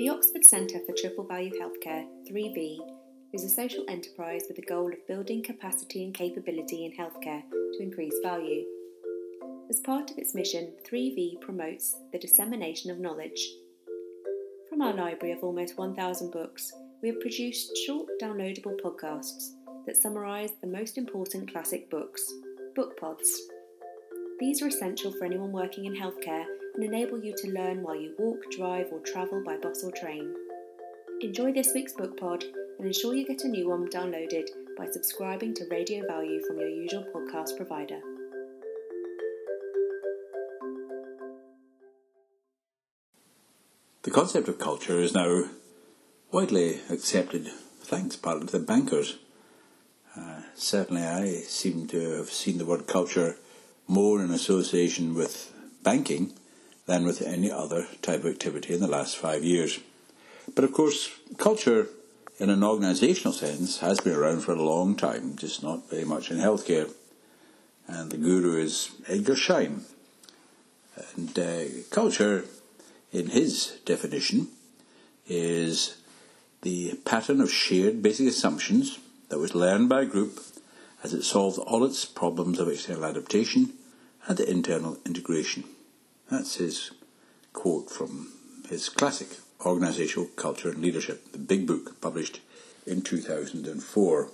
The Oxford Centre for Triple Value Healthcare, 3V, is a social enterprise with the goal of building capacity and capability in healthcare to increase value. As part of its mission, 3V promotes the dissemination of knowledge. From our library of almost 1,000 books, we have produced short downloadable podcasts that summarise the most important classic books, book pods. These are essential for anyone working in healthcare and enable you to learn while you walk, drive, or travel by bus or train. Enjoy this week's book pod and ensure you get a new one downloaded by subscribing to Radio Value from your usual podcast provider. The concept of culture is now widely accepted, thanks partly to the bankers. Uh, certainly, I seem to have seen the word culture more in association with banking than with any other type of activity in the last five years. But of course, culture in an organisational sense has been around for a long time, just not very much in healthcare. And the guru is Edgar Schein. And uh, culture in his definition, is the pattern of shared basic assumptions that was learned by a group as it solved all its problems of external adaptation and internal integration. That's his quote from his classic Organizational Culture and Leadership, the big book published in 2004.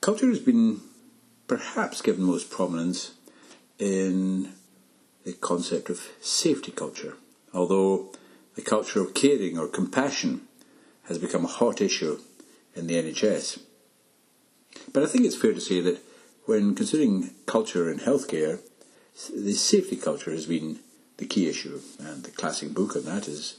Culture has been perhaps given most prominence in the concept of safety culture, although the culture of caring or compassion has become a hot issue in the NHS. But I think it's fair to say that when considering culture in healthcare, the safety culture has been the key issue. And the classic book on that is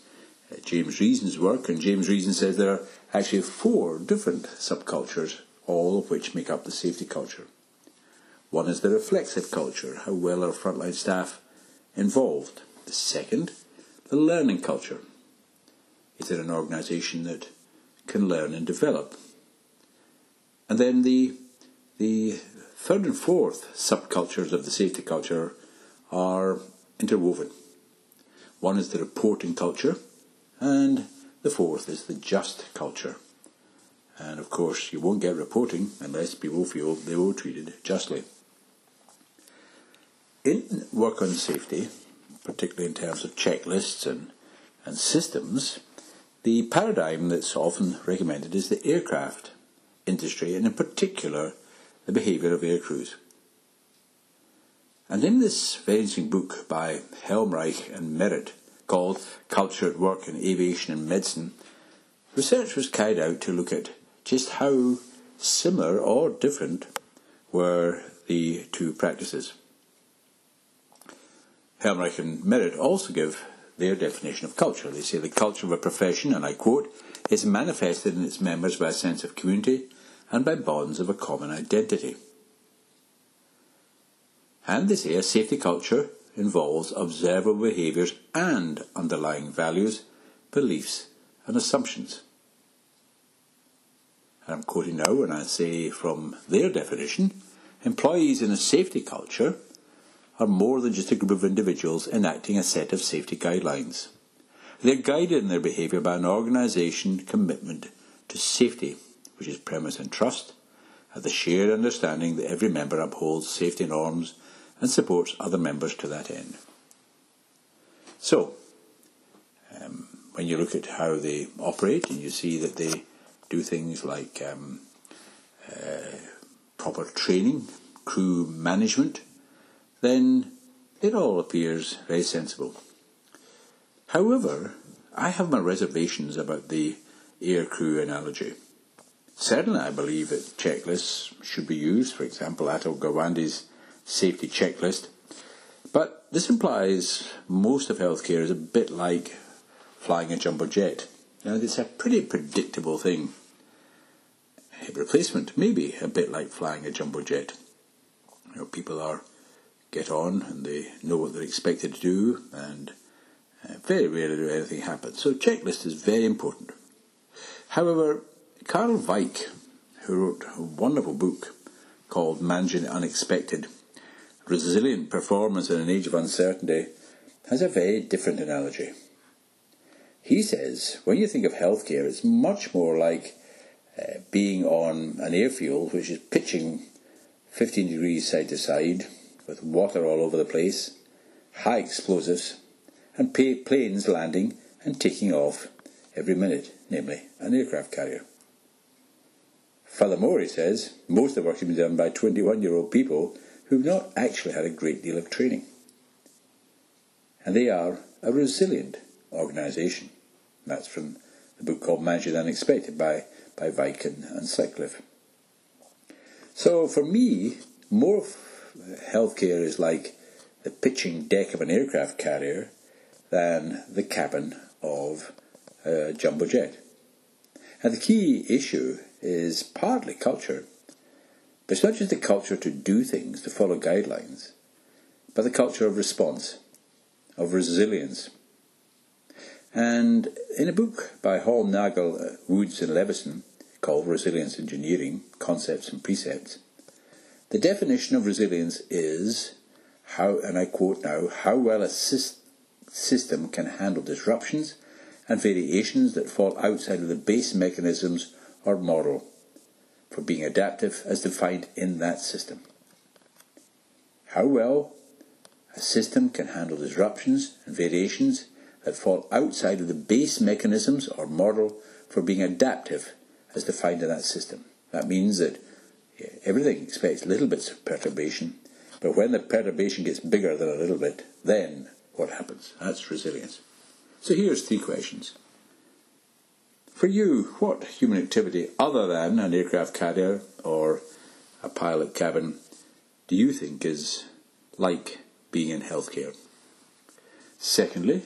uh, James Reason's work. And James Reason says there are actually four different subcultures, all of which make up the safety culture. One is the reflexive culture, how well our frontline staff involved. The second, the learning culture. Is it an organisation that can learn and develop? And then the, the third and fourth subcultures of the safety culture are interwoven. One is the reporting culture, and the fourth is the just culture. And of course, you won't get reporting unless people feel they were treated justly. In work on safety, particularly in terms of checklists and, and systems, the paradigm that's often recommended is the aircraft industry, and in particular, the behaviour of air crews. And in this very interesting book by Helmreich and Merritt called Culture at Work in Aviation and Medicine, research was carried out to look at just how similar or different were the two practices. Helmreich and Merritt also give their definition of culture. They say the culture of a profession, and I quote, is manifested in its members by a sense of community and by bonds of a common identity. And they say a safety culture involves observable behaviours and underlying values, beliefs, and assumptions. And I'm quoting now when I say from their definition employees in a safety culture are more than just a group of individuals enacting a set of safety guidelines. They're guided in their behaviour by an organisation commitment to safety, which is premised on trust, and the shared understanding that every member upholds safety norms and supports other members to that end. So, um, when you look at how they operate and you see that they do things like um, uh, proper training, crew management, then it all appears very sensible. However, I have my reservations about the aircrew analogy. Certainly, I believe that checklists should be used, for example, Atul Gawande's safety checklist, but this implies most of healthcare is a bit like flying a jumbo jet. Now, it's a pretty predictable thing. Hip replacement may be a bit like flying a jumbo jet. You know, people are get on and they know what they're expected to do, and uh, very rarely do anything happen. So, checklist is very important. However, Carl Weick, who wrote a wonderful book called Managing the Unexpected Resilient Performance in an Age of Uncertainty, has a very different analogy. He says when you think of healthcare, it's much more like uh, being on an airfield which is pitching 15 degrees side to side with water all over the place, high explosives, and planes landing and taking off every minute, namely an aircraft carrier. Furthermore, he says, most of the work has been done by 21 year old people who've not actually had a great deal of training. And they are a resilient organisation. That's from the book called Managing the Unexpected by, by Weick and Sutcliffe. So for me, more healthcare is like the pitching deck of an aircraft carrier than the cabin of a jumbo jet. And the key issue is partly culture, but it's not just the culture to do things, to follow guidelines, but the culture of response, of resilience. And in a book by Hollnagel, uh, Woods, and Leveson called Resilience Engineering Concepts and Precepts, the definition of resilience is how, and I quote now, how well a system can handle disruptions and variations that fall outside of the base mechanisms or model for being adaptive as defined in that system. How well a system can handle disruptions and variations that fall outside of the base mechanisms or model for being adaptive as defined in that system. That means that everything expects little bits of perturbation, but when the perturbation gets bigger than a little bit, then what happens? That's resilience. So here's three questions. For you, what human activity other than an aircraft carrier or a pilot cabin do you think is like being in healthcare? Secondly,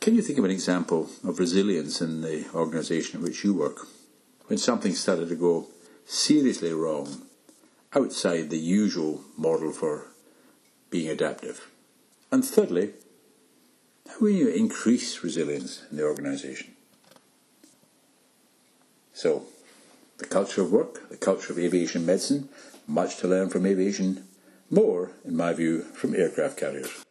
can you think of an example of resilience in the organisation in which you work when something started to go seriously wrong outside the usual model for being adaptive? And thirdly, how will you increase resilience in the organisation? So, the culture of work, the culture of aviation medicine, much to learn from aviation, more, in my view, from aircraft carriers.